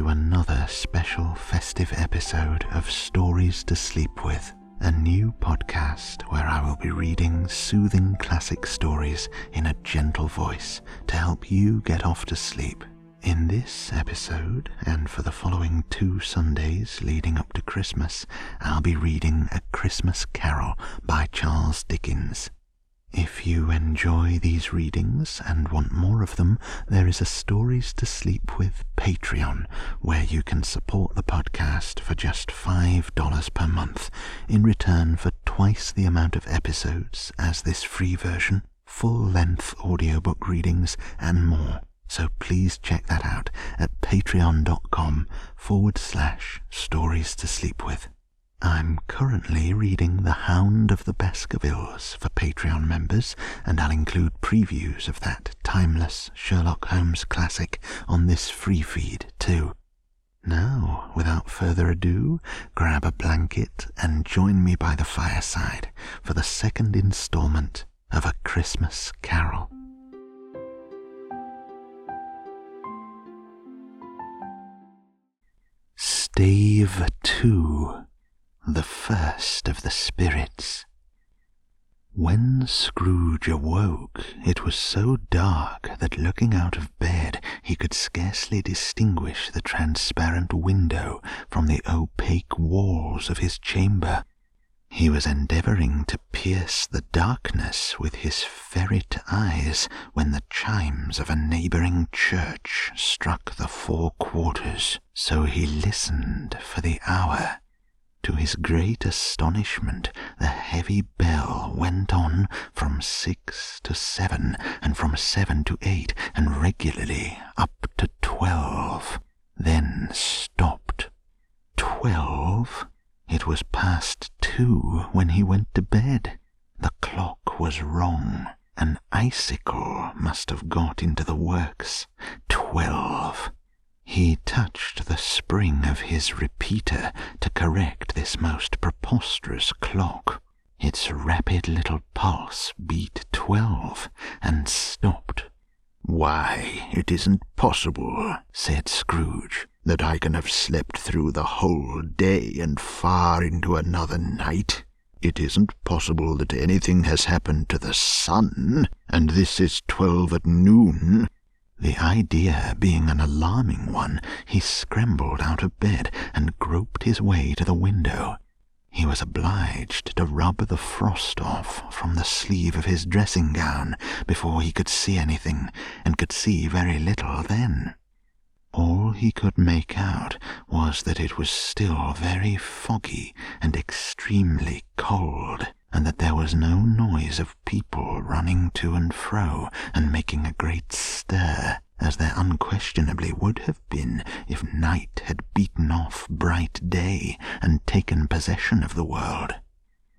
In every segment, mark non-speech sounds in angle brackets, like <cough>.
to another special festive episode of Stories to Sleep With, a new podcast where I will be reading soothing classic stories in a gentle voice to help you get off to sleep. In this episode, and for the following two Sundays leading up to Christmas, I'll be reading A Christmas Carol by Charles Dickens. If you enjoy these readings and want more of them, there is a Stories to Sleep with Patreon where you can support the podcast for just $5 per month in return for twice the amount of episodes as this free version, full length audiobook readings, and more. So please check that out at patreon.com forward slash stories to sleep with. I'm currently reading The Hound of the Baskervilles for Patreon members, and I'll include previews of that timeless Sherlock Holmes classic on this free feed too. Now, without further ado, grab a blanket and join me by the fireside for the second installment of A Christmas Carol. Stave 2 the first of the spirits. When Scrooge awoke, it was so dark that looking out of bed he could scarcely distinguish the transparent window from the opaque walls of his chamber. He was endeavoring to pierce the darkness with his ferret eyes when the chimes of a neighboring church struck the four quarters, so he listened for the hour to his great astonishment, the heavy bell went on from six to seven, and from seven to eight, and regularly up to twelve, then stopped. Twelve? It was past two when he went to bed. The clock was wrong. An icicle must have got into the works. Twelve. He touched the spring of his repeater to correct this most preposterous clock. Its rapid little pulse beat twelve and stopped. Why, it isn't possible, said Scrooge, that I can have slept through the whole day and far into another night. It isn't possible that anything has happened to the sun, and this is twelve at noon. The idea being an alarming one, he scrambled out of bed and groped his way to the window. He was obliged to rub the frost off from the sleeve of his dressing gown before he could see anything, and could see very little then. All he could make out was that it was still very foggy and extremely cold and that there was no noise of people running to and fro and making a great stir, as there unquestionably would have been if night had beaten off bright day and taken possession of the world.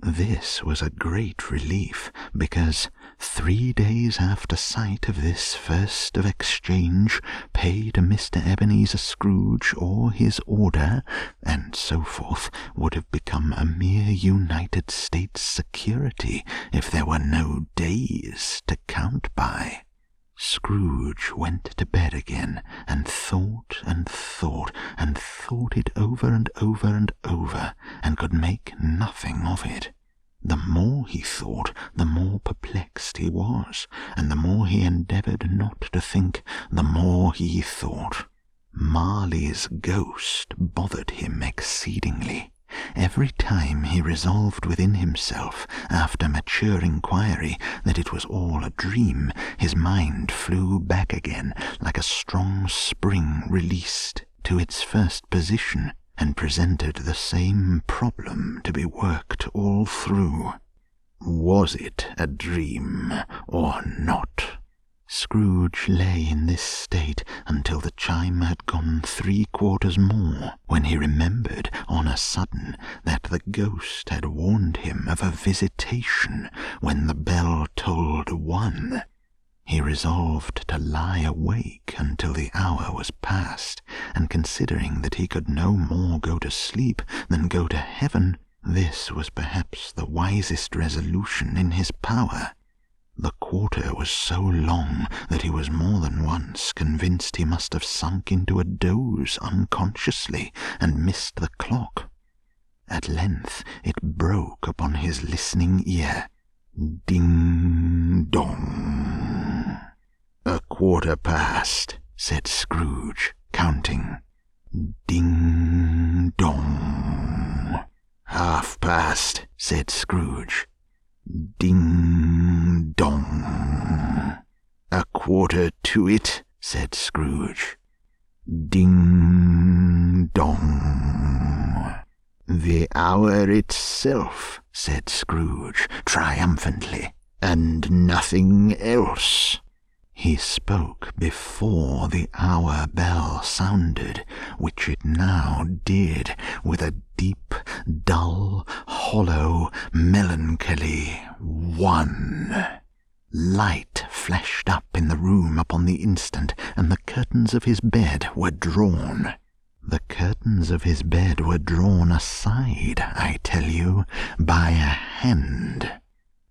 This was a great relief, because three days after sight of this first of exchange, pay to Mr. Ebenezer Scrooge or his order, and so forth, would have become a mere United States security if there were no days to count by. Scrooge went to bed again and thought and thought and thought it over and over and over and could make nothing of it. The more he thought, the more perplexed he was, and the more he endeavoured not to think, the more he thought. Marley's ghost bothered him exceedingly. Every time he resolved within himself, after mature inquiry, that it was all a dream, his mind flew back again like a strong spring released to its first position, and presented the same problem to be worked all through. Was it a dream or not? Scrooge lay in this state until the chime had gone three quarters more, when he remembered on a sudden that the ghost had warned him of a visitation when the bell tolled one. He resolved to lie awake until the hour was past, and considering that he could no more go to sleep than go to heaven, this was perhaps the wisest resolution in his power. The quarter was so long that he was more than once convinced he must have sunk into a doze unconsciously and missed the clock. At length it broke upon his listening ear. Ding dong. A quarter past, said Scrooge, counting. Ding dong. Half past, said Scrooge. Ding dong. A quarter to it, said Scrooge. Ding dong. The hour itself, said Scrooge triumphantly, and nothing else. He spoke before the hour bell sounded, which it now did, with a deep, dull, hollow, melancholy one. Light flashed up in the room upon the instant, and the curtains of his bed were drawn. The curtains of his bed were drawn aside, I tell you, by a hand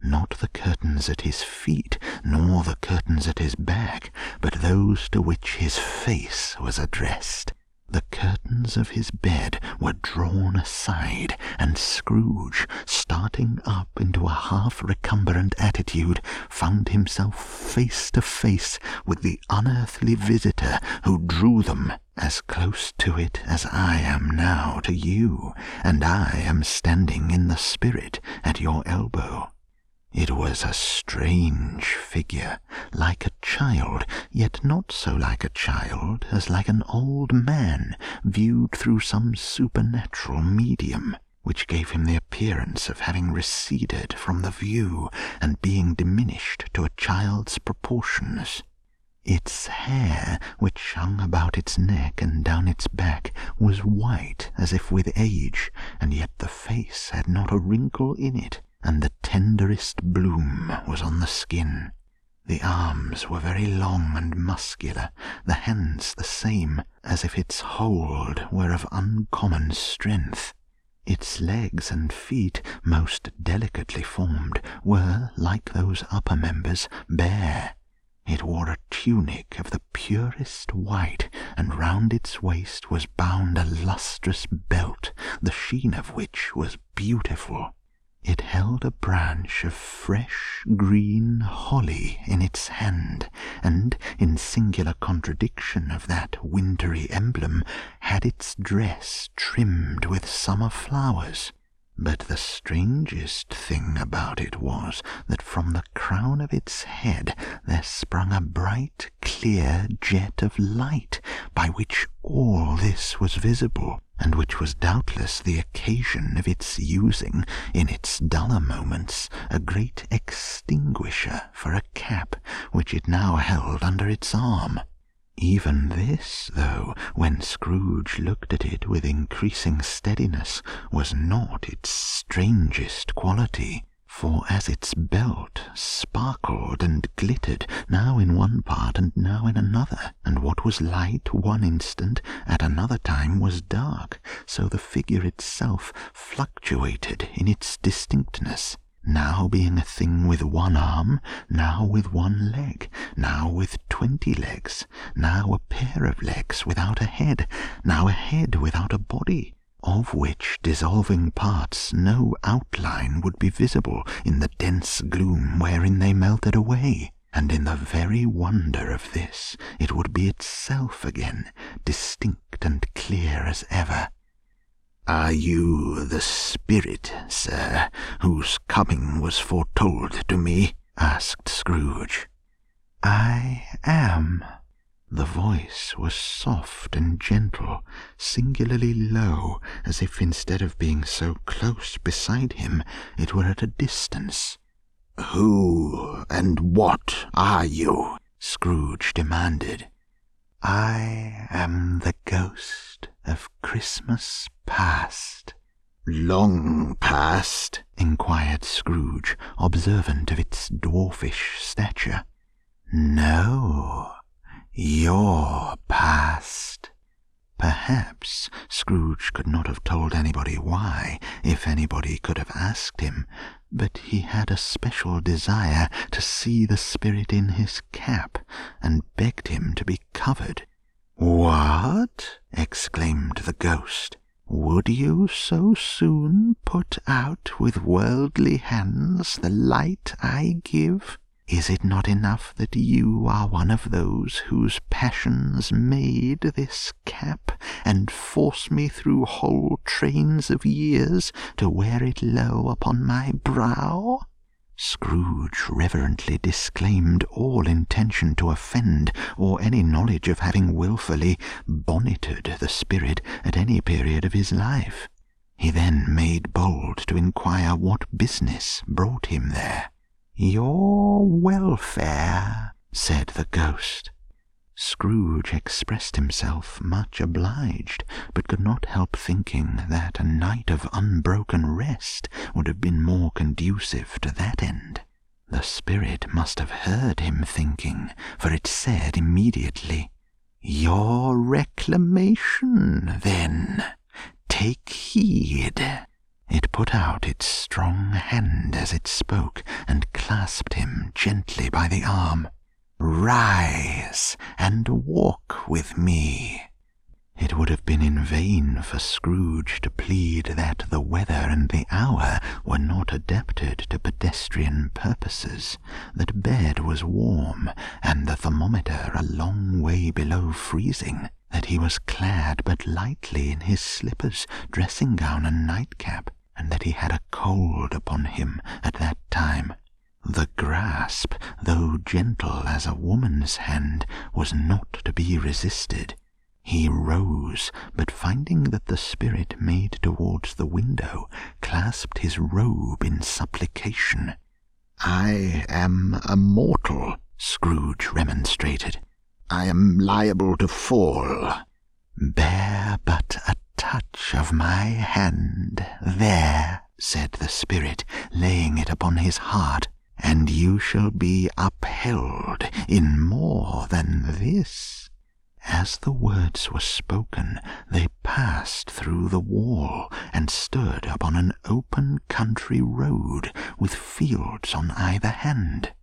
not the curtains at his feet, nor the curtains at his back, but those to which his face was addressed. The curtains of his bed were drawn aside, and Scrooge, starting up into a half recumbent attitude, found himself face to face with the unearthly visitor who drew them as close to it as I am now to you, and I am standing in the spirit at your elbow. It was a strange figure, like a child, yet not so like a child as like an old man viewed through some supernatural medium, which gave him the appearance of having receded from the view and being diminished to a child's proportions. Its hair, which hung about its neck and down its back, was white as if with age, and yet the face had not a wrinkle in it and the tenderest bloom was on the skin. The arms were very long and muscular, the hands the same, as if its hold were of uncommon strength. Its legs and feet, most delicately formed, were, like those upper members, bare. It wore a tunic of the purest white, and round its waist was bound a lustrous belt, the sheen of which was beautiful. It held a branch of fresh green holly in its hand, and, in singular contradiction of that wintry emblem, had its dress trimmed with summer flowers. But the strangest thing about it was that from the crown of its head there sprung a bright, clear jet of light, by which all this was visible and which was doubtless the occasion of its using, in its duller moments, a great extinguisher for a cap which it now held under its arm. Even this, though, when Scrooge looked at it with increasing steadiness, was not its strangest quality for as its belt sparkled and glittered, now in one part and now in another, and what was light one instant at another time was dark, so the figure itself fluctuated in its distinctness, now being a thing with one arm, now with one leg, now with twenty legs, now a pair of legs without a head, now a head without a body, of which dissolving parts no outline would be visible in the dense gloom wherein they melted away, and in the very wonder of this it would be itself again, distinct and clear as ever. Are you the spirit, sir, whose coming was foretold to me? asked Scrooge. I am, the voice was soft and gentle, singularly low, as if instead of being so close beside him, it were at a distance. Who and what are you? Scrooge demanded. I am the ghost of Christmas past. Long past? inquired Scrooge, observant of its dwarfish stature. No, your past. Perhaps Scrooge could not have told anybody why, if anybody could have asked him, but he had a special desire to see the spirit in his cap, and begged him to be covered. What? exclaimed the ghost. Would you so soon put out with worldly hands the light I give? Is it not enough that you are one of those whose passions made this cap, and force me through whole trains of years to wear it low upon my brow? Scrooge reverently disclaimed all intention to offend, or any knowledge of having wilfully bonneted the spirit at any period of his life. He then made bold to inquire what business brought him there. Your welfare, said the ghost. Scrooge expressed himself much obliged, but could not help thinking that a night of unbroken rest would have been more conducive to that end. The spirit must have heard him thinking, for it said immediately, Your reclamation, then. Take heed. It put out its strong hand as it spoke, and clasped him gently by the arm. Rise and walk with me. It would have been in vain for Scrooge to plead that the weather and the hour were not adapted to pedestrian purposes, that bed was warm, and the thermometer a long way below freezing, that he was clad but lightly in his slippers, dressing gown, and nightcap, and that he had a cold upon him at that time. The grasp, though gentle as a woman's hand, was not to be resisted. He rose, but finding that the spirit made towards the window, clasped his robe in supplication. I am a mortal, Scrooge remonstrated. I am liable to fall. Bear but a touch of my hand there, said the spirit, laying it upon his heart, and you shall be upheld in more than this. As the words were spoken, they passed through the wall and stood upon an open country road with fields on either hand.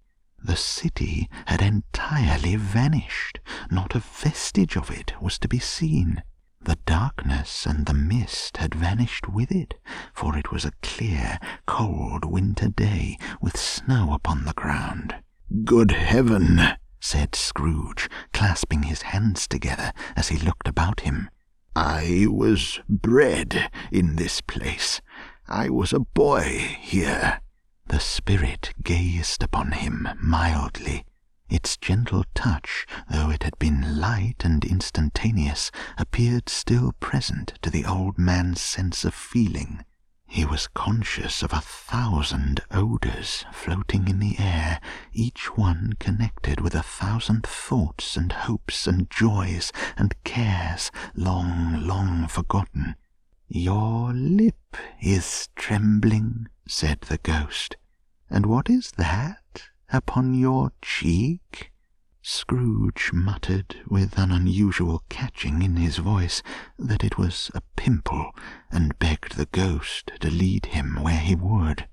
The city had entirely vanished, not a vestige of it was to be seen. The darkness and the mist had vanished with it, for it was a clear, cold winter day with snow upon the ground. Good heaven! said Scrooge, clasping his hands together as he looked about him. I was bred in this place. I was a boy here. The spirit gazed upon him mildly. Its gentle touch, though it had been light and instantaneous, appeared still present to the old man's sense of feeling. He was conscious of a thousand odours floating in the air, each one connected with a thousand thoughts and hopes and joys and cares long, long forgotten. Your lip is trembling, said the ghost. And what is that? Upon your cheek? Scrooge muttered with an unusual catching in his voice that it was a pimple, and begged the ghost to lead him where he would.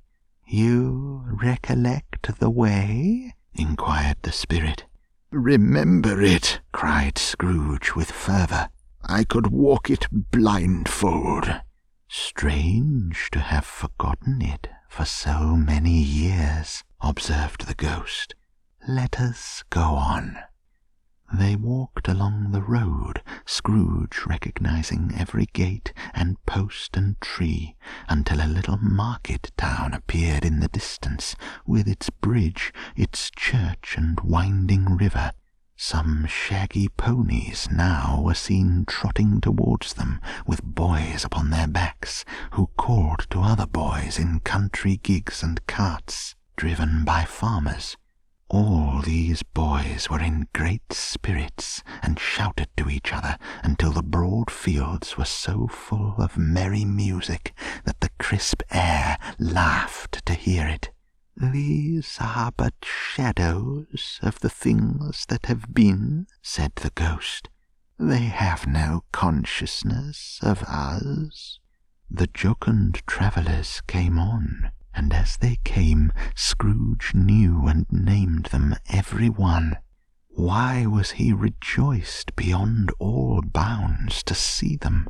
You recollect the way? inquired the spirit. Remember it, cried Scrooge with fervour. I could walk it blindfold. Strange to have forgotten it for so many years observed the ghost. Let us go on. They walked along the road, Scrooge recognizing every gate and post and tree, until a little market town appeared in the distance, with its bridge, its church, and winding river. Some shaggy ponies now were seen trotting towards them, with boys upon their backs, who called to other boys in country gigs and carts driven by farmers. All these boys were in great spirits and shouted to each other until the broad fields were so full of merry music that the crisp air laughed to hear it. These are but shadows of the things that have been, said the ghost. They have no consciousness of us. The jocund travellers came on, and as they came, Scrooge knew and named them every one. Why was he rejoiced beyond all bounds to see them?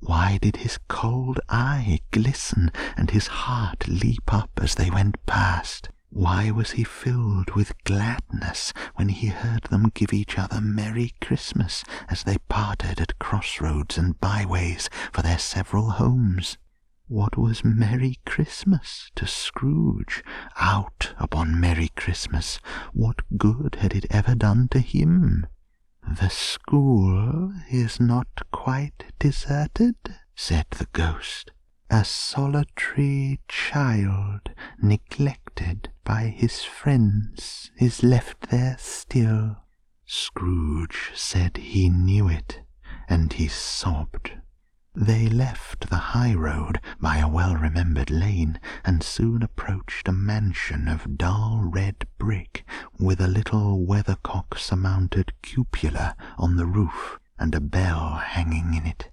Why did his cold eye glisten and his heart leap up as they went past? Why was he filled with gladness when he heard them give each other Merry Christmas as they parted at crossroads and byways for their several homes? What was Merry Christmas to Scrooge? Out upon Merry Christmas! What good had it ever done to him? The school is not quite deserted, said the ghost. A solitary child, neglected by his friends, is left there still. Scrooge said he knew it, and he sobbed. They left the high road by a well remembered lane, and soon approached a mansion of dull red brick, with a little weathercock surmounted cupola on the roof, and a bell hanging in it.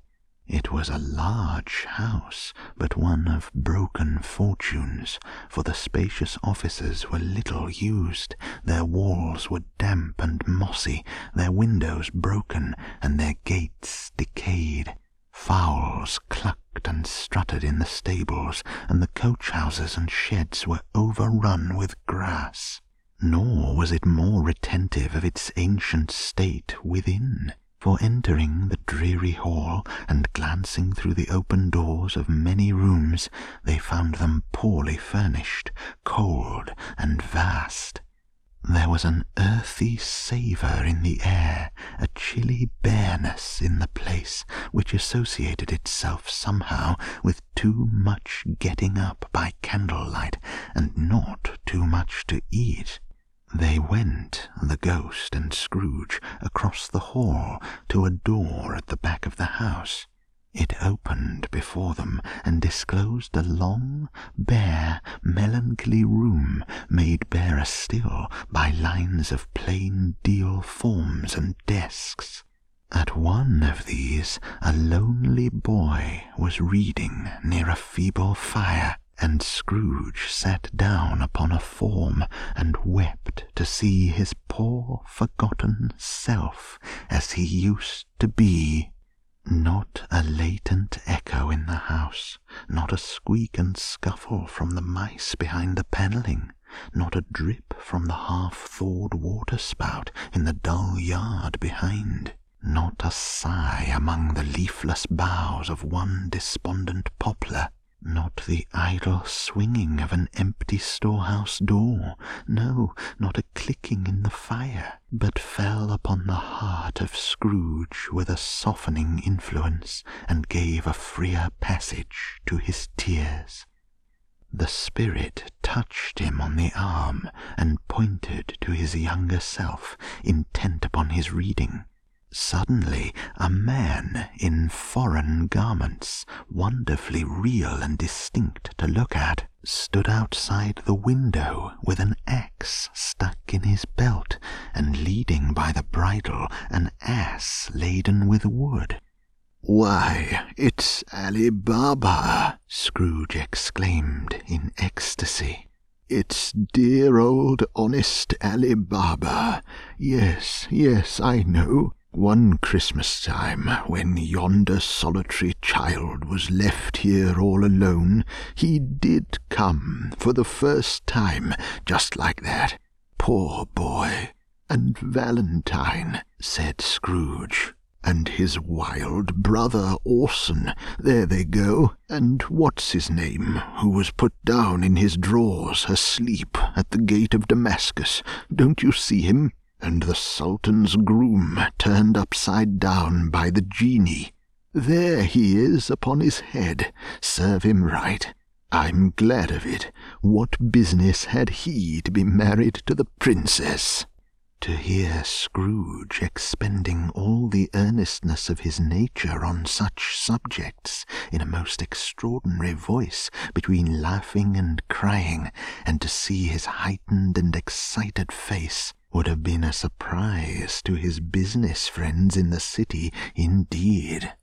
It was a large house, but one of broken fortunes, for the spacious offices were little used, their walls were damp and mossy, their windows broken, and their gates decayed. Fowls clucked and strutted in the stables, and the coach houses and sheds were overrun with grass. Nor was it more retentive of its ancient state within, for entering the dreary hall and glancing through the open doors of many rooms, they found them poorly furnished, cold, and vast. There was an earthy savour in the air, a chilly bareness in the place, which associated itself somehow with too much getting up by candlelight, and not too much to eat. They went, the ghost and Scrooge, across the hall to a door at the back of the house. It opened before them and disclosed a long, bare, melancholy room, made barer still by lines of plain deal forms and desks. At one of these a lonely boy was reading near a feeble fire, and Scrooge sat down upon a form and wept to see his poor forgotten self as he used to be not a latent echo in the house, not a squeak and scuffle from the mice behind the panelling, not a drip from the half thawed water spout in the dull yard behind, not a sigh among the leafless boughs of one despondent poplar, not the idle swinging of an empty storehouse door, no, not a clicking in the fire, but fell upon the heart of Scrooge with a softening influence, and gave a freer passage to his tears. The spirit touched him on the arm, and pointed to his younger self, intent upon his reading. Suddenly a man in foreign garments, wonderfully real and distinct to look at, stood outside the window with an axe stuck in his belt and leading by the bridle an ass laden with wood. Why, it's Ali Baba, Scrooge exclaimed in ecstasy. It's dear old honest Ali Baba. Yes, yes, I know. One Christmas time, when yonder solitary child was left here all alone, he did come for the first time, just like that. Poor boy! And Valentine, said Scrooge. And his wild brother Orson, there they go. And what's his name, who was put down in his drawers asleep at the gate of Damascus? Don't you see him? And the Sultan's groom turned upside down by the genie. There he is upon his head. Serve him right. I'm glad of it. What business had he to be married to the princess? To hear Scrooge expending all the earnestness of his nature on such subjects in a most extraordinary voice between laughing and crying, and to see his heightened and excited face, would have been a surprise to his business friends in the city indeed.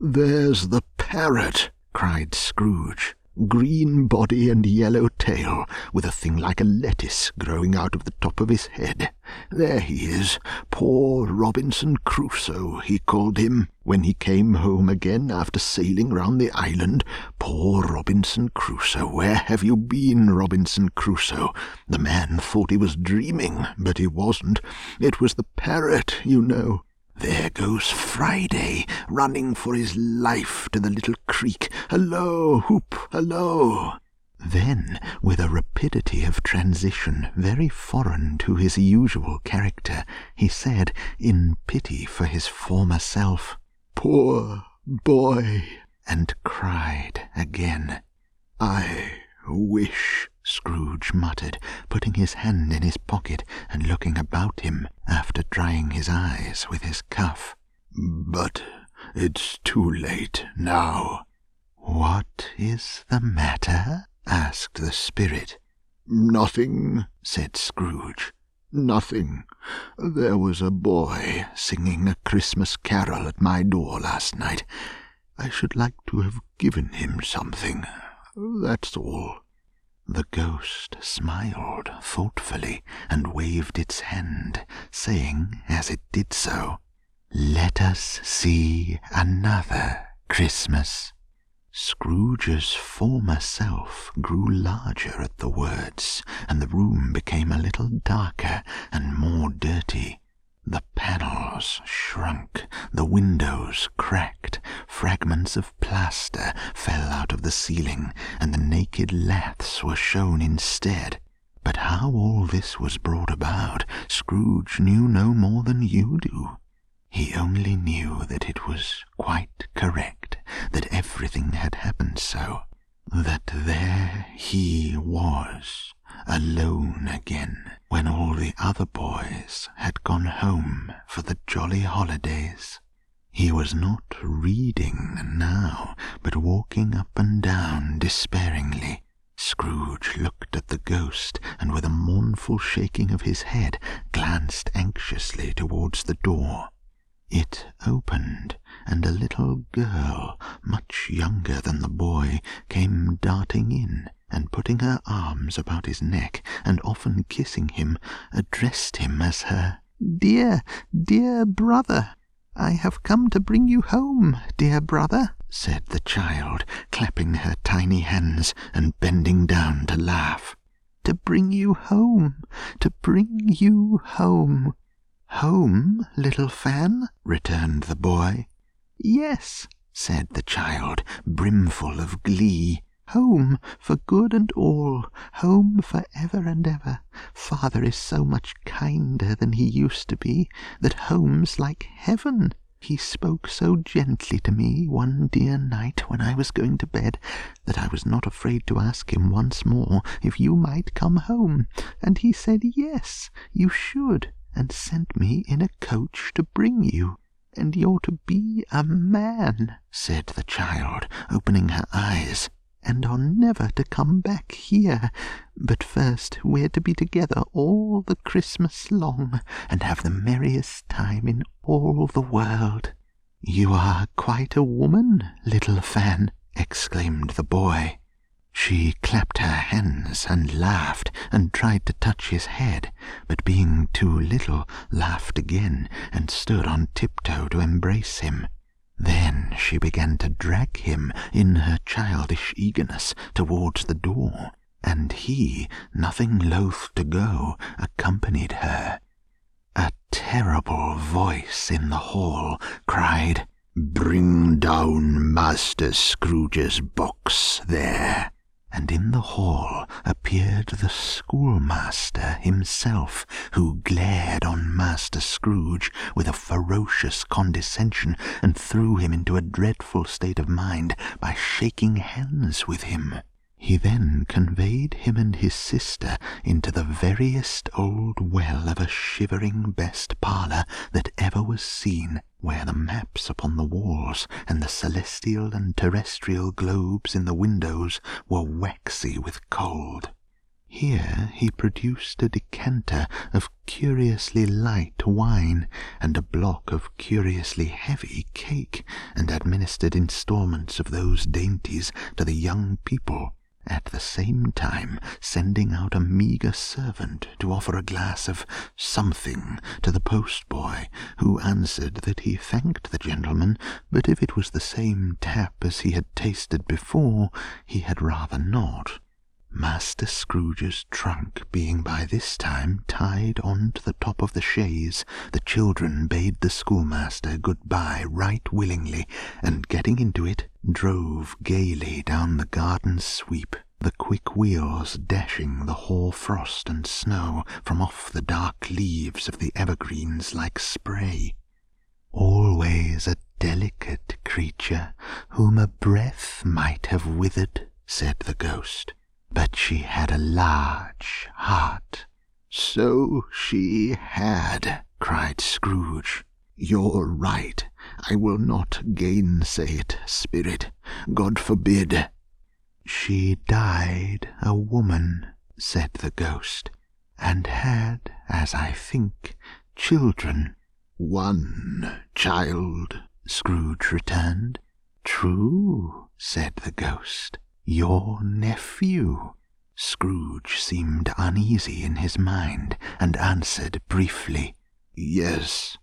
There's the parrot, cried Scrooge. Green body and yellow tail, with a thing like a lettuce growing out of the top of his head. There he is, poor Robinson Crusoe, he called him, when he came home again after sailing round the island. Poor Robinson Crusoe, where have you been, Robinson Crusoe? The man thought he was dreaming, but he wasn't. It was the parrot, you know. There goes Friday, running for his life to the little creek. Hallo, Hoop, hallo! Then, with a rapidity of transition very foreign to his usual character, he said, in pity for his former self, Poor boy! and cried again. I wish Scrooge muttered, putting his hand in his pocket and looking about him after drying his eyes with his cuff. But it's too late now. What is the matter? asked the spirit. Nothing, said Scrooge. Nothing. There was a boy singing a Christmas carol at my door last night. I should like to have given him something. That's all. The ghost smiled thoughtfully and waved its hand, saying as it did so, Let us see another Christmas. Scrooge's former self grew larger at the words, and the room became a little darker and more dirty. The panels shrunk, the windows cracked, fragments of plaster fell out of the ceiling, and the naked laths were shown instead. But how all this was brought about, Scrooge knew no more than you do. He only knew that it was quite correct, that everything had happened so, that there he was, alone again, when all the other boys had gone home for the jolly holidays. He was not reading now, but walking up and down despairingly. Scrooge looked at the ghost, and with a mournful shaking of his head, glanced anxiously towards the door. It opened, and a little girl, much younger than the boy, came darting in, and putting her arms about his neck, and often kissing him, addressed him as her Dear, dear brother. I have come to bring you home, dear brother, said the child, clapping her tiny hands and bending down to laugh. To bring you home, to bring you home. Home, little Fan? returned the boy. Yes, said the child, brimful of glee. Home for good and all, home for ever and ever. Father is so much kinder than he used to be, that home's like heaven. He spoke so gently to me one dear night when I was going to bed, that I was not afraid to ask him once more if you might come home, and he said yes, you should and sent me in a coach to bring you. And you're to be a man, said the child, opening her eyes, and are never to come back here. But first we're to be together all the Christmas long, and have the merriest time in all the world. You are quite a woman, little Fan, exclaimed the boy. She clapped her hands and laughed and tried to touch his head, but being too little, laughed again and stood on tiptoe to embrace him. Then she began to drag him in her childish eagerness towards the door, and he, nothing loath to go, accompanied her. A terrible voice in the hall cried, Bring down Master Scrooge's box there and in the hall appeared the schoolmaster himself, who glared on Master Scrooge with a ferocious condescension, and threw him into a dreadful state of mind by shaking hands with him. He then conveyed him and his sister into the veriest old well of a shivering best parlour that ever was seen, where the maps upon the walls and the celestial and terrestrial globes in the windows were waxy with cold. Here he produced a decanter of curiously light wine and a block of curiously heavy cake, and administered instalments of those dainties to the young people, at the same time sending out a meagre servant to offer a glass of something to the postboy, who answered that he thanked the gentleman, but if it was the same tap as he had tasted before, he had rather not. Master Scrooge's trunk being by this time tied on to the top of the chaise, the children bade the schoolmaster good-bye right willingly, and getting into it, drove gaily down the garden sweep, the quick wheels dashing the hoar frost and snow from off the dark leaves of the evergreens like spray. Always a delicate creature, whom a breath might have withered, said the ghost but she had a large heart. So she had, cried Scrooge. You're right. I will not gainsay it, Spirit. God forbid. She died a woman, said the ghost, and had, as I think, children. One child, Scrooge returned. True, said the ghost. Your nephew? Scrooge seemed uneasy in his mind, and answered briefly, Yes.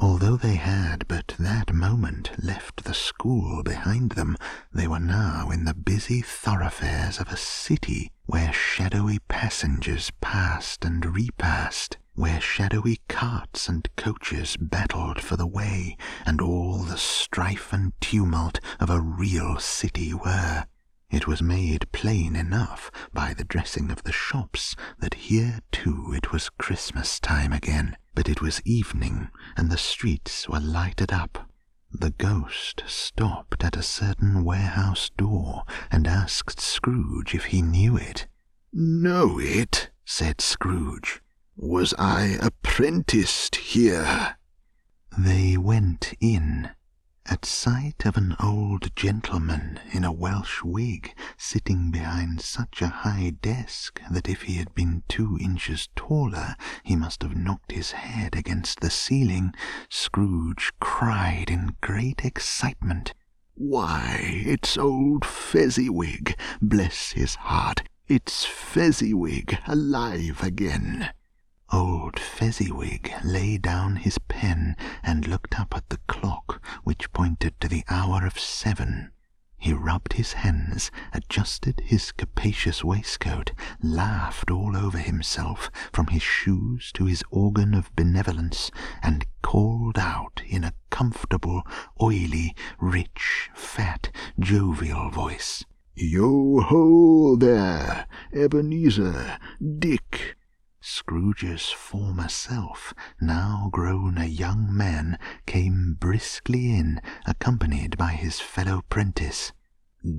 Although they had but that moment left the school behind them, they were now in the busy thoroughfares of a city where shadowy passengers passed and repassed, where shadowy carts and coaches battled for the way, and all the strife and tumult of a real city were. It was made plain enough by the dressing of the shops that here too it was Christmas time again, but it was evening and the streets were lighted up. The ghost stopped at a certain warehouse door and asked Scrooge if he knew it. Know it? said Scrooge. Was I apprenticed here? They went in. At sight of an old gentleman in a Welsh wig sitting behind such a high desk that if he had been two inches taller he must have knocked his head against the ceiling, Scrooge cried in great excitement, Why, it's old Fezziwig, bless his heart! It's Fezziwig alive again! Old Fezziwig laid down his pen and looked up at the clock, which pointed to the hour of seven. He rubbed his hands, adjusted his capacious waistcoat, laughed all over himself, from his shoes to his organ of benevolence, and called out in a comfortable, oily, rich, fat, jovial voice, Yo ho there, Ebenezer, Dick, Scrooge's former self, now grown a young man, came briskly in, accompanied by his fellow prentice.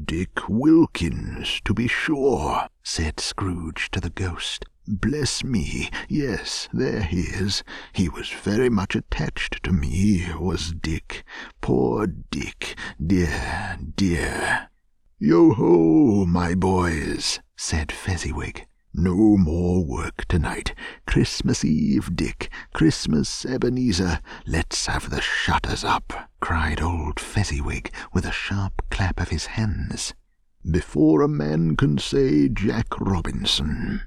Dick Wilkins, to be sure, said Scrooge to the ghost. Bless me, yes, there he is. He was very much attached to me, was Dick. Poor Dick, dear, dear. Yo ho, my boys, said Fezziwig. No more work tonight. Christmas Eve, Dick. Christmas, Ebenezer. Let's have the shutters up, cried old Fezziwig with a sharp clap of his hands. Before a man can say Jack Robinson.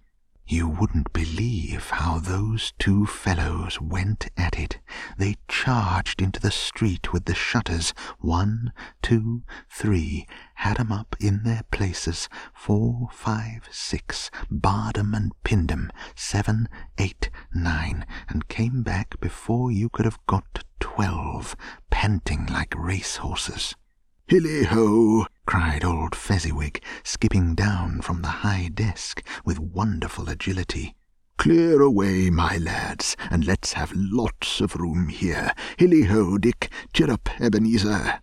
You wouldn't believe how those two fellows went at it. They charged into the street with the shutters, one, two, three, had 'em up in their places, four, five, six, barred 'em and pinned 'em, seven, eight, nine, and came back before you could have got to twelve, panting like racehorses. Hilly ho! cried old Fezziwig, skipping down from the high desk with wonderful agility. Clear away, my lads, and let's have lots of room here. Hilly ho, Dick! Chirrup, Ebenezer!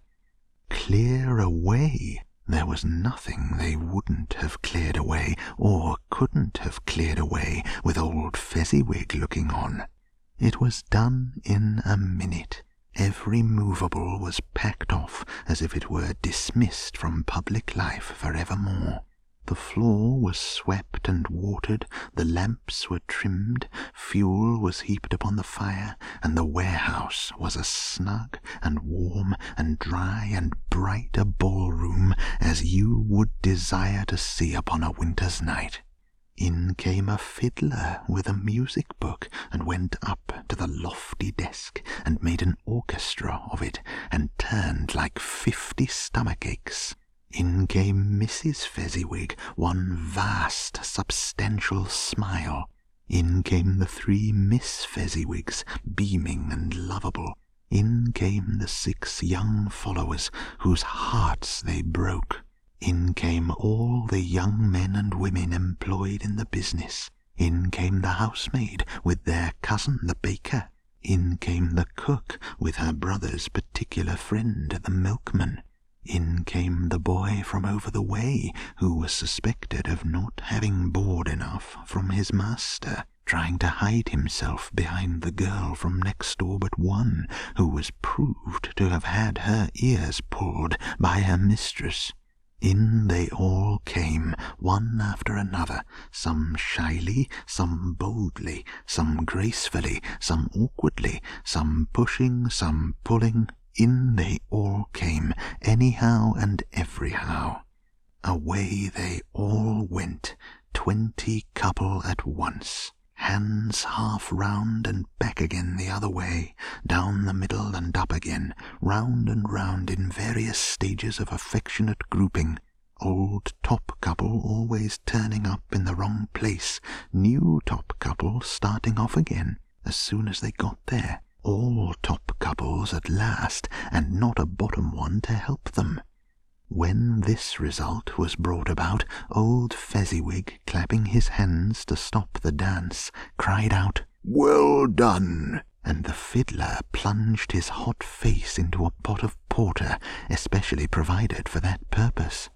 Clear away! There was nothing they wouldn't have cleared away, or couldn't have cleared away, with old Fezziwig looking on. It was done in a minute. Every movable was packed off as if it were dismissed from public life for evermore. The floor was swept and watered, the lamps were trimmed, fuel was heaped upon the fire, and the warehouse was as snug and warm and dry and bright a ballroom as you would desire to see upon a winter's night. In came a fiddler with a music book and went up to the lofty desk and made an orchestra of it and turned like fifty stomach aches. In came Mrs. Fezziwig, one vast substantial smile. In came the three Miss Fezziwigs, beaming and lovable. In came the six young followers, whose hearts they broke. In came all the young men and women employed in the business. In came the housemaid with their cousin the baker. In came the cook with her brother's particular friend the milkman. In came the boy from over the way, who was suspected of not having board enough from his master, trying to hide himself behind the girl from next door but one, who was proved to have had her ears pulled by her mistress. In they all came, one after another, some shyly, some boldly, some gracefully, some awkwardly, some pushing, some pulling, in they all came, anyhow and everyhow. Away they all went, twenty couple at once, hands half round and back again the other way, down the middle and up again, round and round in various stages of affectionate grouping, old top couple always turning up in the wrong place, new top couple starting off again as soon as they got there all top couples at last, and not a bottom one to help them. When this result was brought about, old Fezziwig, clapping his hands to stop the dance, cried out, Well done! And the fiddler plunged his hot face into a pot of porter, especially provided for that purpose.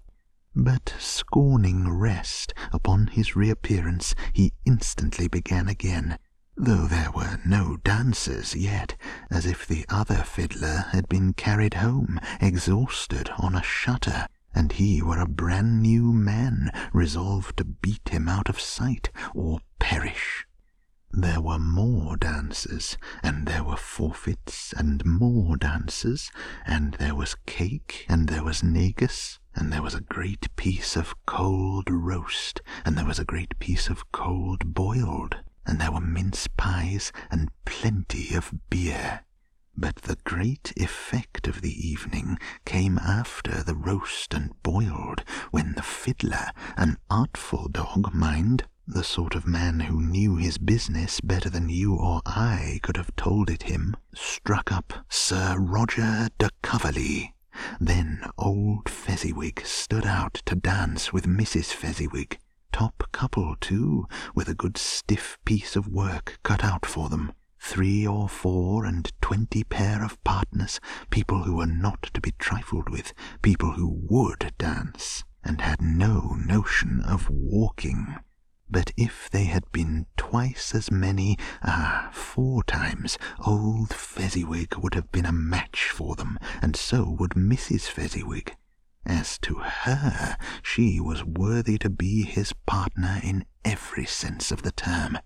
But scorning rest, upon his reappearance, he instantly began again, though there were no dancers yet, as if the other fiddler had been carried home, exhausted, on a shutter, and he were a brand new man, resolved to beat him out of sight or perish. There were more dancers, and there were forfeits, and more dancers, and there was cake, and there was negus, and there was a great piece of cold roast, and there was a great piece of cold boiled, and there were mince pies and plenty of beer. But the great effect of the evening came after the roast and boiled, when the fiddler, an artful dog, mind, the sort of man who knew his business better than you or I could have told it him, struck up Sir Roger de Coverley. Then old Fezziwig stood out to dance with Mrs. Fezziwig, top couple, too, with a good stiff piece of work cut out for them. Three or four and twenty pair of partners, people who were not to be trifled with, people who would dance, and had no notion of walking. But if they had been twice as many, ah, four times, old Fezziwig would have been a match for them, and so would Mrs. Fezziwig. As to her, she was worthy to be his partner in every sense of the term.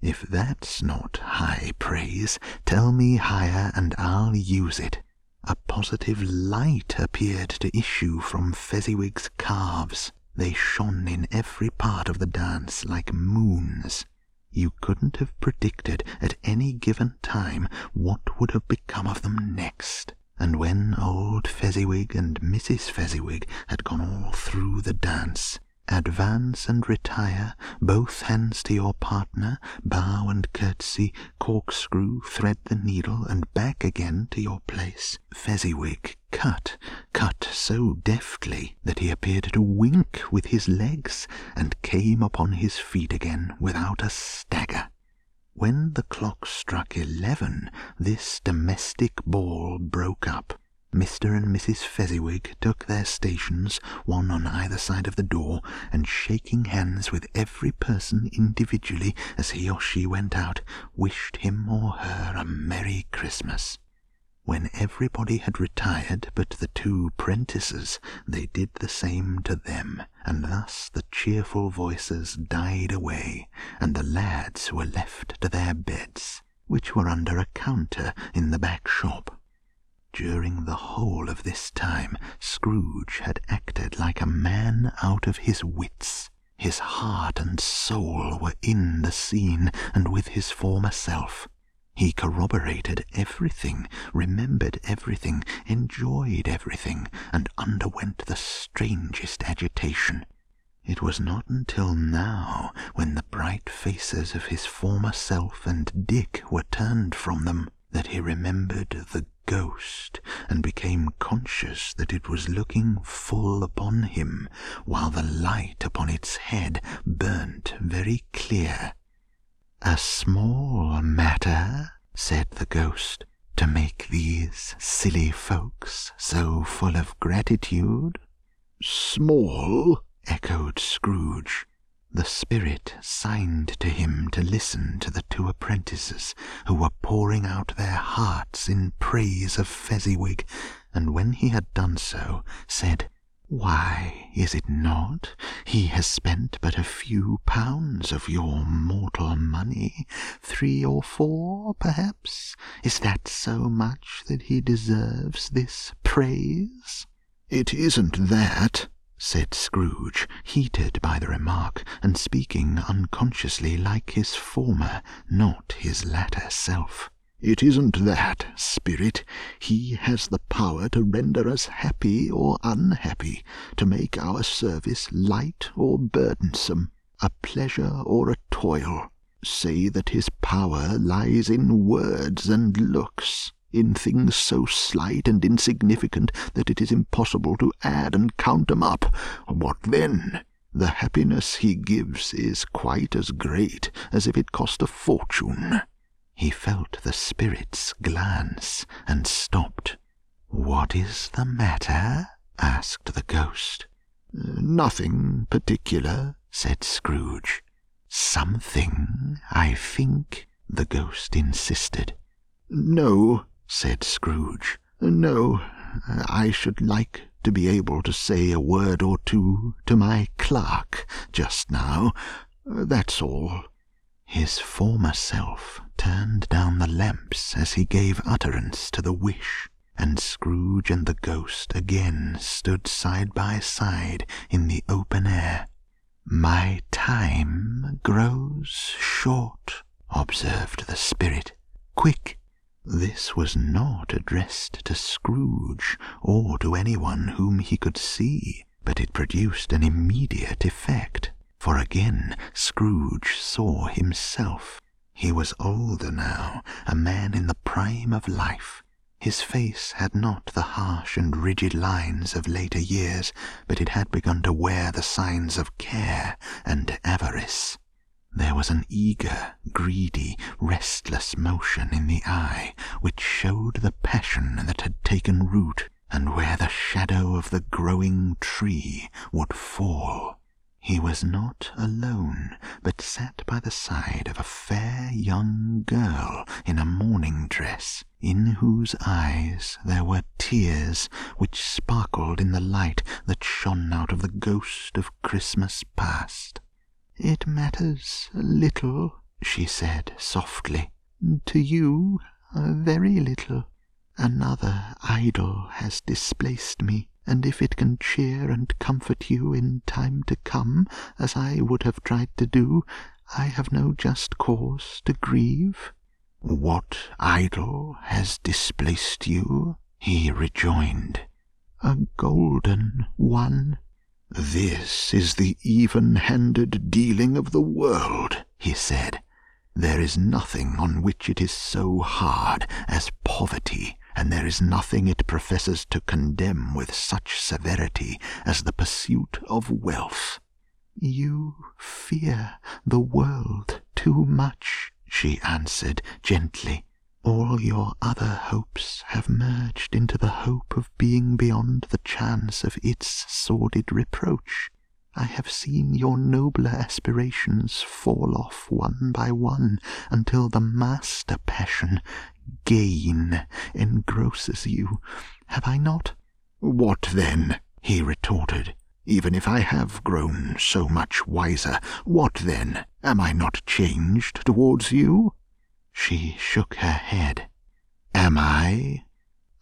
If that's not high praise, tell me higher and I'll use it. A positive light appeared to issue from Fezziwig's calves. They shone in every part of the dance like moons. You couldn't have predicted at any given time what would have become of them next and when old Fezziwig and Mrs. Fezziwig had gone all through the dance, advance and retire, both hands to your partner, bow and curtsy, corkscrew, thread the needle, and back again to your place. Fezziwig cut, cut so deftly that he appeared to wink with his legs, and came upon his feet again without a stagger. When the clock struck eleven, this domestic ball broke up. Mr. and Mrs. Fezziwig took their stations, one on either side of the door, and shaking hands with every person individually as he or she went out, wished him or her a Merry Christmas. When everybody had retired but the two prentices, they did the same to them, and thus the cheerful voices died away, and the lads were left to their beds, which were under a counter in the back shop. During the whole of this time, Scrooge had acted like a man out of his wits. His heart and soul were in the scene, and with his former self. He corroborated everything, remembered everything, enjoyed everything, and underwent the strangest agitation. It was not until now, when the bright faces of his former self and Dick were turned from them, that he remembered the ghost, and became conscious that it was looking full upon him, while the light upon its head burnt very clear. A small matter, said the ghost, to make these silly folks so full of gratitude. Small, echoed Scrooge. The spirit signed to him to listen to the two apprentices, who were pouring out their hearts in praise of Fezziwig, and when he had done so, said, why is it not? He has spent but a few pounds of your mortal money, three or four, perhaps. Is that so much that he deserves this praise? It isn't that, said Scrooge, heated by the remark, and speaking unconsciously like his former, not his latter self. It isn't that, Spirit. He has the power to render us happy or unhappy, to make our service light or burdensome, a pleasure or a toil. Say that his power lies in words and looks, in things so slight and insignificant that it is impossible to add and count count 'em up. What then? The happiness he gives is quite as great as if it cost a fortune. He felt the spirit's glance and stopped. What is the matter? asked the ghost. Nothing particular, said Scrooge. Something, I think, the ghost insisted. No, said Scrooge. No, I should like to be able to say a word or two to my clerk just now. That's all. His former self turned down the lamps as he gave utterance to the wish, and Scrooge and the ghost again stood side by side in the open air. My time grows short, observed the spirit. Quick! This was not addressed to Scrooge or to anyone whom he could see, but it produced an immediate effect for again Scrooge saw himself. He was older now, a man in the prime of life. His face had not the harsh and rigid lines of later years, but it had begun to wear the signs of care and avarice. There was an eager, greedy, restless motion in the eye which showed the passion that had taken root and where the shadow of the growing tree would fall. He was not alone, but sat by the side of a fair young girl in a mourning dress, in whose eyes there were tears which sparkled in the light that shone out of the ghost of Christmas past. It matters little, she said softly. To you, uh, very little. Another idol has displaced me and if it can cheer and comfort you in time to come, as I would have tried to do, I have no just cause to grieve. What idol has displaced you? he rejoined. A golden one. This is the even handed dealing of the world, he said. There is nothing on which it is so hard as poverty and there is nothing it professes to condemn with such severity as the pursuit of wealth. You fear the world too much, she answered gently. All your other hopes have merged into the hope of being beyond the chance of its sordid reproach. I have seen your nobler aspirations fall off one by one until the master passion, gain, engrosses you. Have I not? What then? he retorted. Even if I have grown so much wiser, what then? Am I not changed towards you? She shook her head. Am I?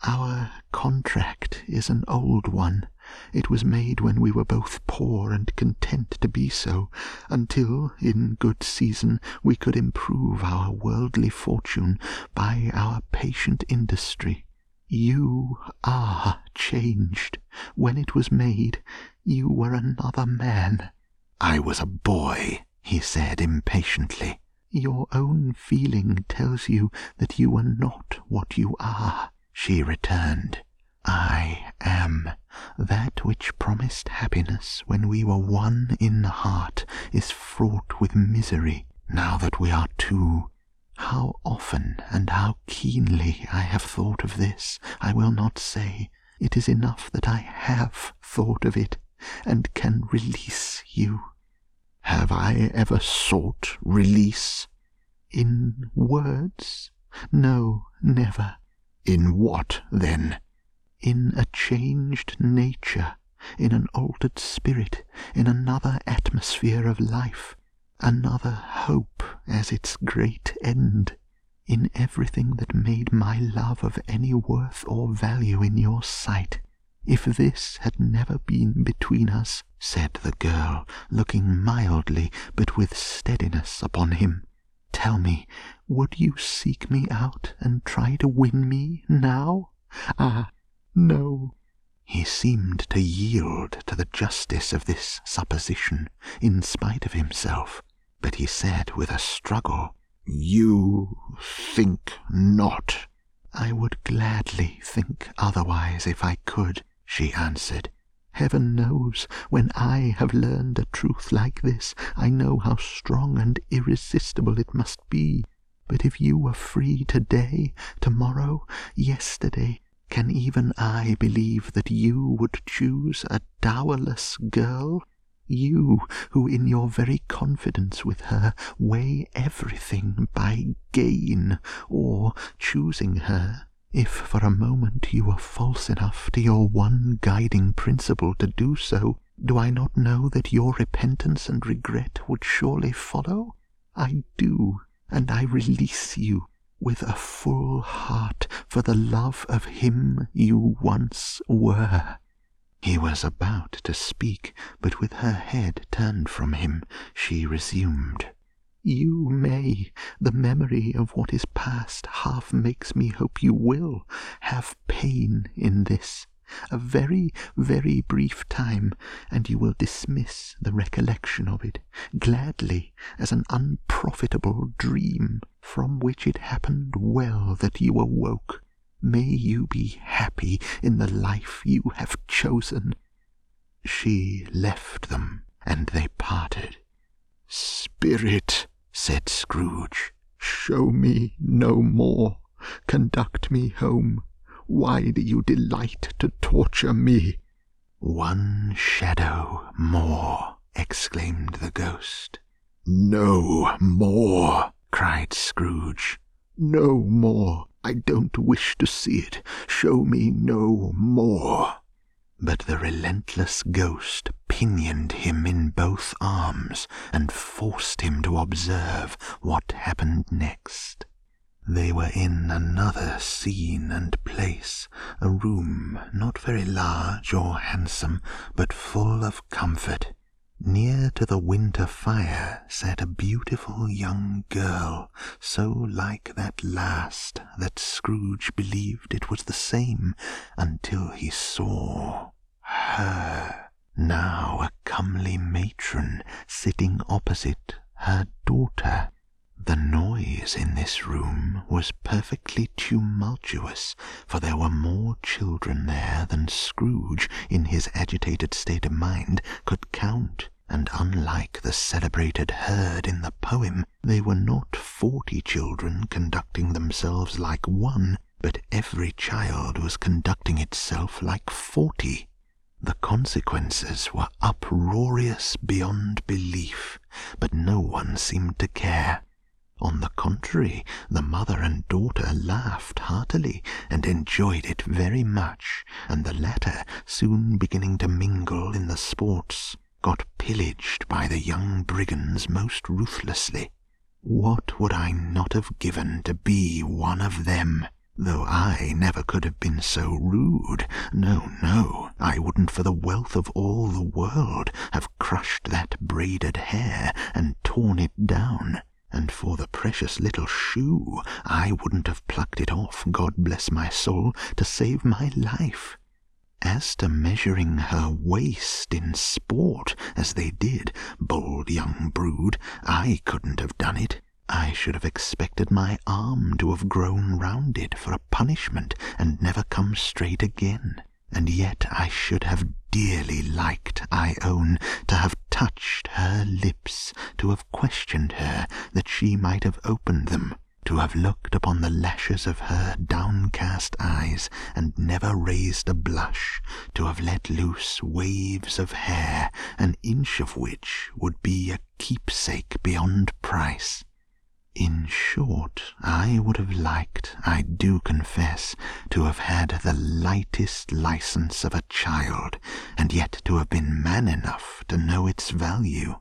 Our contract is an old one. It was made when we were both poor and content to be so, until, in good season, we could improve our worldly fortune by our patient industry. You are changed. When it was made, you were another man. I was a boy, he said impatiently. Your own feeling tells you that you are not what you are, she returned. I am. That which promised happiness when we were one in heart is fraught with misery now that we are two. How often and how keenly I have thought of this, I will not say. It is enough that I have thought of it, and can release you. Have I ever sought release? In words? No, never. In what, then? In a changed nature, in an altered spirit, in another atmosphere of life, another hope as its great end, in everything that made my love of any worth or value in your sight. If this had never been between us, said the girl, looking mildly but with steadiness upon him, tell me, would you seek me out and try to win me now? Ah, no. He seemed to yield to the justice of this supposition in spite of himself, but he said with a struggle, You think not. I would gladly think otherwise if I could, she answered. Heaven knows, when I have learned a truth like this, I know how strong and irresistible it must be. But if you were free today, tomorrow, yesterday, can even I believe that you would choose a dowerless girl? You, who in your very confidence with her weigh everything by gain, or, choosing her, if for a moment you were false enough to your one guiding principle to do so, do I not know that your repentance and regret would surely follow? I do, and I release you with a full heart for the love of him you once were. He was about to speak, but with her head turned from him, she resumed. You may. The memory of what is past half makes me hope you will have pain in this. A very, very brief time, and you will dismiss the recollection of it gladly as an unprofitable dream from which it happened well that you awoke. May you be happy in the life you have chosen. She left them, and they parted. Spirit, said Scrooge, show me no more. Conduct me home. Why do you delight to torture me? One shadow more, exclaimed the ghost. No more, cried Scrooge. No more. I don't wish to see it. Show me no more. But the relentless ghost pinioned him in both arms and forced him to observe what happened next. They were in another scene and place, a room not very large or handsome, but full of comfort. Near to the winter fire sat a beautiful young girl, so like that last that Scrooge believed it was the same until he saw her. Now a comely matron sitting opposite her daughter. The noise in this room was perfectly tumultuous, for there were more children there than Scrooge, in his agitated state of mind, could count, and unlike the celebrated herd in the poem, they were not forty children conducting themselves like one, but every child was conducting itself like forty. The consequences were uproarious beyond belief, but no one seemed to care. On the contrary, the mother and daughter laughed heartily and enjoyed it very much, and the latter, soon beginning to mingle in the sports, got pillaged by the young brigands most ruthlessly. What would I not have given to be one of them? Though I never could have been so rude. No, no, I wouldn't for the wealth of all the world have crushed that braided hair and torn it down and for the precious little shoe I wouldn't have plucked it off, God bless my soul, to save my life. As to measuring her waist in sport, as they did, bold young brood, I couldn't have done it. I should have expected my arm to have grown round it for a punishment and never come straight again and yet I should have dearly liked, I own, to have touched her lips, to have questioned her, that she might have opened them, to have looked upon the lashes of her downcast eyes, and never raised a blush, to have let loose waves of hair, an inch of which would be a keepsake beyond price. In short, I would have liked, I do confess, to have had the lightest license of a child, and yet to have been man enough to know its value.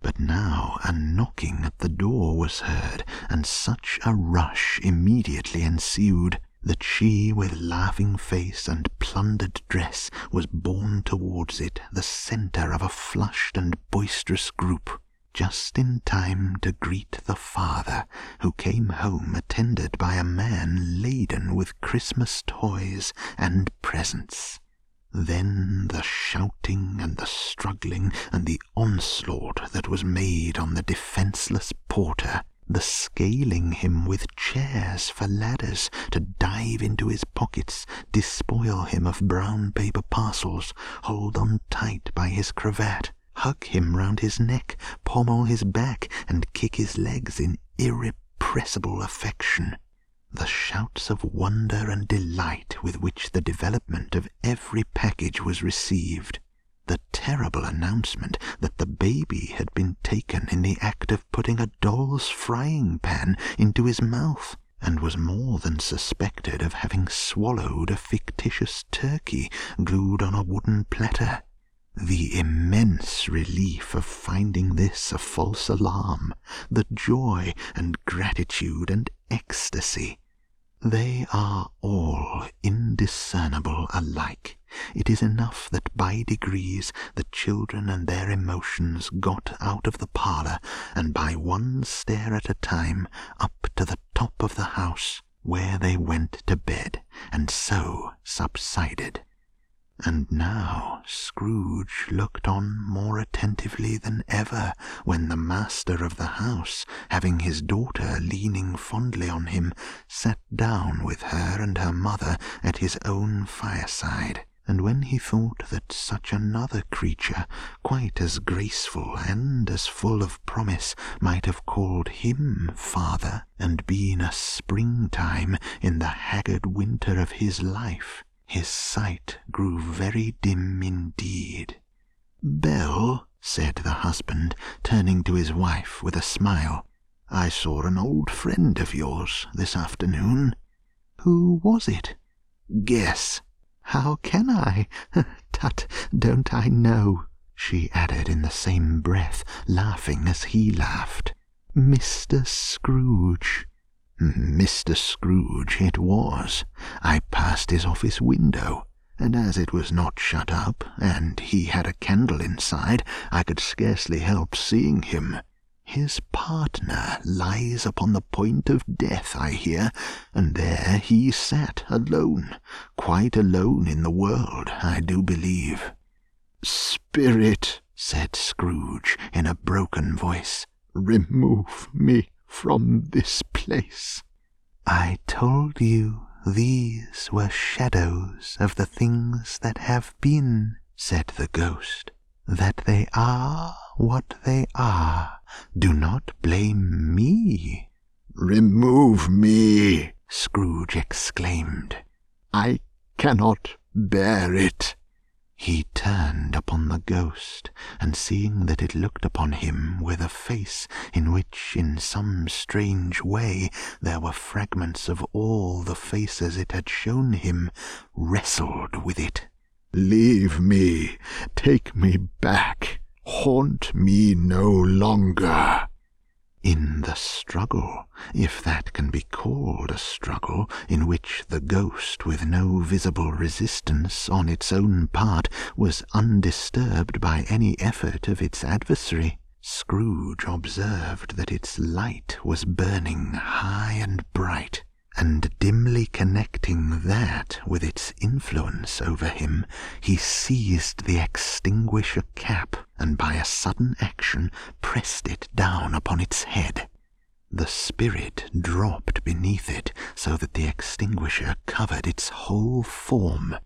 But now a knocking at the door was heard, and such a rush immediately ensued that she, with laughing face and plundered dress, was borne towards it, the centre of a flushed and boisterous group just in time to greet the father, who came home attended by a man laden with Christmas toys and presents. Then the shouting and the struggling and the onslaught that was made on the defenceless porter, the scaling him with chairs for ladders to dive into his pockets, despoil him of brown paper parcels, hold on tight by his cravat, hug him round his neck, pommel his back, and kick his legs in irrepressible affection. The shouts of wonder and delight with which the development of every package was received, the terrible announcement that the baby had been taken in the act of putting a doll's frying pan into his mouth, and was more than suspected of having swallowed a fictitious turkey glued on a wooden platter the immense relief of finding this a false alarm, the joy and gratitude and ecstasy, they are all indiscernible alike. It is enough that by degrees the children and their emotions got out of the parlour, and by one stair at a time up to the top of the house, where they went to bed, and so subsided. And now Scrooge looked on more attentively than ever when the master of the house, having his daughter leaning fondly on him, sat down with her and her mother at his own fireside, and when he thought that such another creature, quite as graceful and as full of promise, might have called him father, and been a springtime in the haggard winter of his life, his sight grew very dim indeed. Belle, said the husband, turning to his wife with a smile, I saw an old friend of yours this afternoon. Who was it? Guess. How can I? <laughs> Tut, don't I know? she added in the same breath, laughing as he laughed. Mr. Scrooge. Mr. Scrooge it was. I passed his office window, and as it was not shut up, and he had a candle inside, I could scarcely help seeing him. His partner lies upon the point of death, I hear, and there he sat alone, quite alone in the world, I do believe. Spirit, said Scrooge in a broken voice, remove me from this place. I told you these were shadows of the things that have been, said the ghost, that they are what they are. Do not blame me. Remove me, Scrooge exclaimed. I cannot bear it. He turned upon the ghost, and seeing that it looked upon him with a face in which, in some strange way, there were fragments of all the faces it had shown him, wrestled with it. Leave me, take me back, haunt me no longer. In the struggle, if that can be called a struggle, in which the ghost, with no visible resistance on its own part, was undisturbed by any effort of its adversary, Scrooge observed that its light was burning high and bright, and dimly connecting that with its influence over him, he seized the extinguisher cap, and by a sudden action pressed it down upon its head. The spirit dropped beneath it, so that the extinguisher covered its whole form,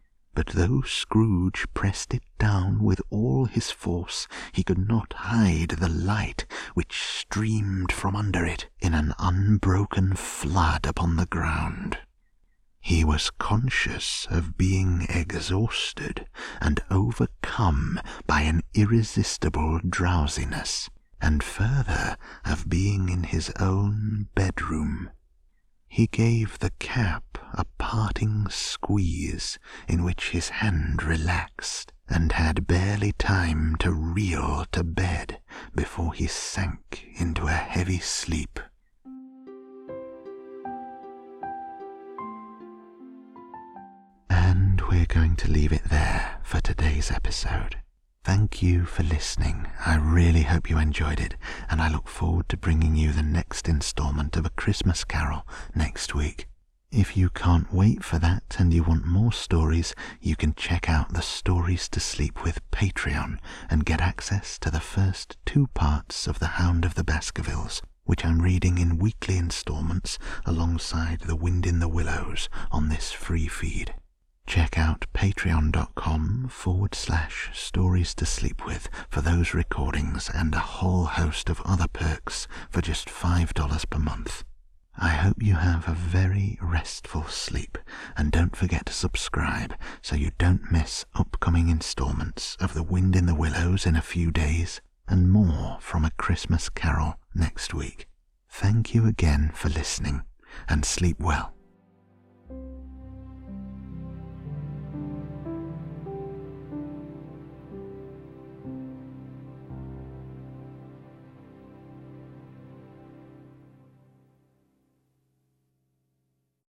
but though Scrooge pressed it down with all his force, he could not hide the light which streamed from under it in an unbroken flood upon the ground. He was conscious of being exhausted and overcome by an irresistible drowsiness, and further of being in his own bedroom he gave the cap a parting squeeze in which his hand relaxed, and had barely time to reel to bed before he sank into a heavy sleep. And we're going to leave it there for today's episode. Thank you for listening. I really hope you enjoyed it, and I look forward to bringing you the next installment of A Christmas Carol next week. If you can't wait for that and you want more stories, you can check out the Stories to Sleep with Patreon and get access to the first two parts of The Hound of the Baskervilles, which I'm reading in weekly installments alongside The Wind in the Willows on this free feed. Check out patreon.com forward slash stories to sleep with for those recordings and a whole host of other perks for just $5 per month. I hope you have a very restful sleep and don't forget to subscribe so you don't miss upcoming installments of The Wind in the Willows in a few days and more from A Christmas Carol next week. Thank you again for listening and sleep well.